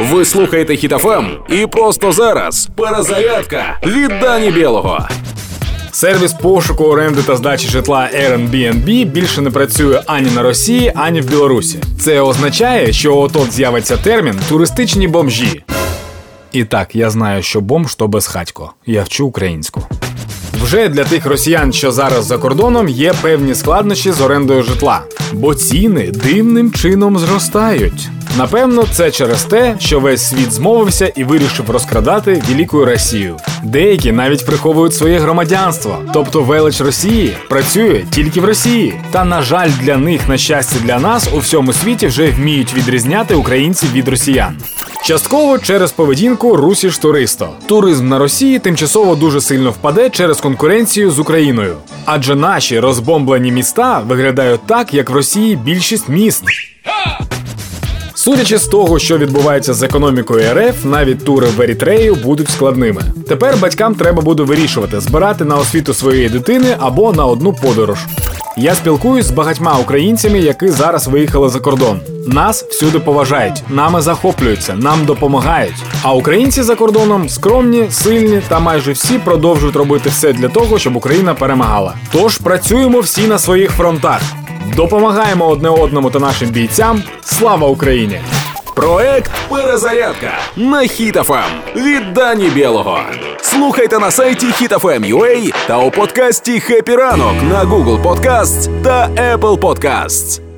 Ви слухаєте Хітофем і просто зараз перезарядка від Дані Білого. Сервіс пошуку оренди та здачі житла Airbnb більше не працює ані на Росії, ані в Білорусі. Це означає, що отот з'явиться термін туристичні бомжі. І так, я знаю, що бомж то безхатько. Я вчу українську. Вже для тих росіян, що зараз за кордоном, є певні складнощі з орендою житла, бо ціни дивним чином зростають. Напевно, це через те, що весь світ змовився і вирішив розкрадати велику Росію. Деякі навіть приховують своє громадянство, тобто велич Росії працює тільки в Росії. Та на жаль, для них, на щастя, для нас у всьому світі вже вміють відрізняти українців від росіян. Частково через поведінку русіш туристо. Туризм на Росії тимчасово дуже сильно впаде через конкуренцію з Україною. Адже наші розбомблені міста виглядають так, як в Росії більшість міст. Судячи з того, що відбувається з економікою РФ, навіть тури в Ерітрею будуть складними. Тепер батькам треба буде вирішувати, збирати на освіту своєї дитини або на одну подорож. Я спілкуюсь з багатьма українцями, які зараз виїхали за кордон. Нас всюди поважають, нами захоплюються, нам допомагають. А українці за кордоном скромні, сильні та майже всі продовжують робити все для того, щоб Україна перемагала. Тож працюємо всі на своїх фронтах. Допомагаємо одне одному та нашим бійцям. Слава Україні! Проект Перезарядка на Хітофем від Дані Білого. Слухайте на сайті HitFM.ua та у подкасті «Хеппі ранок» на Google Podcasts та Apple Podcasts.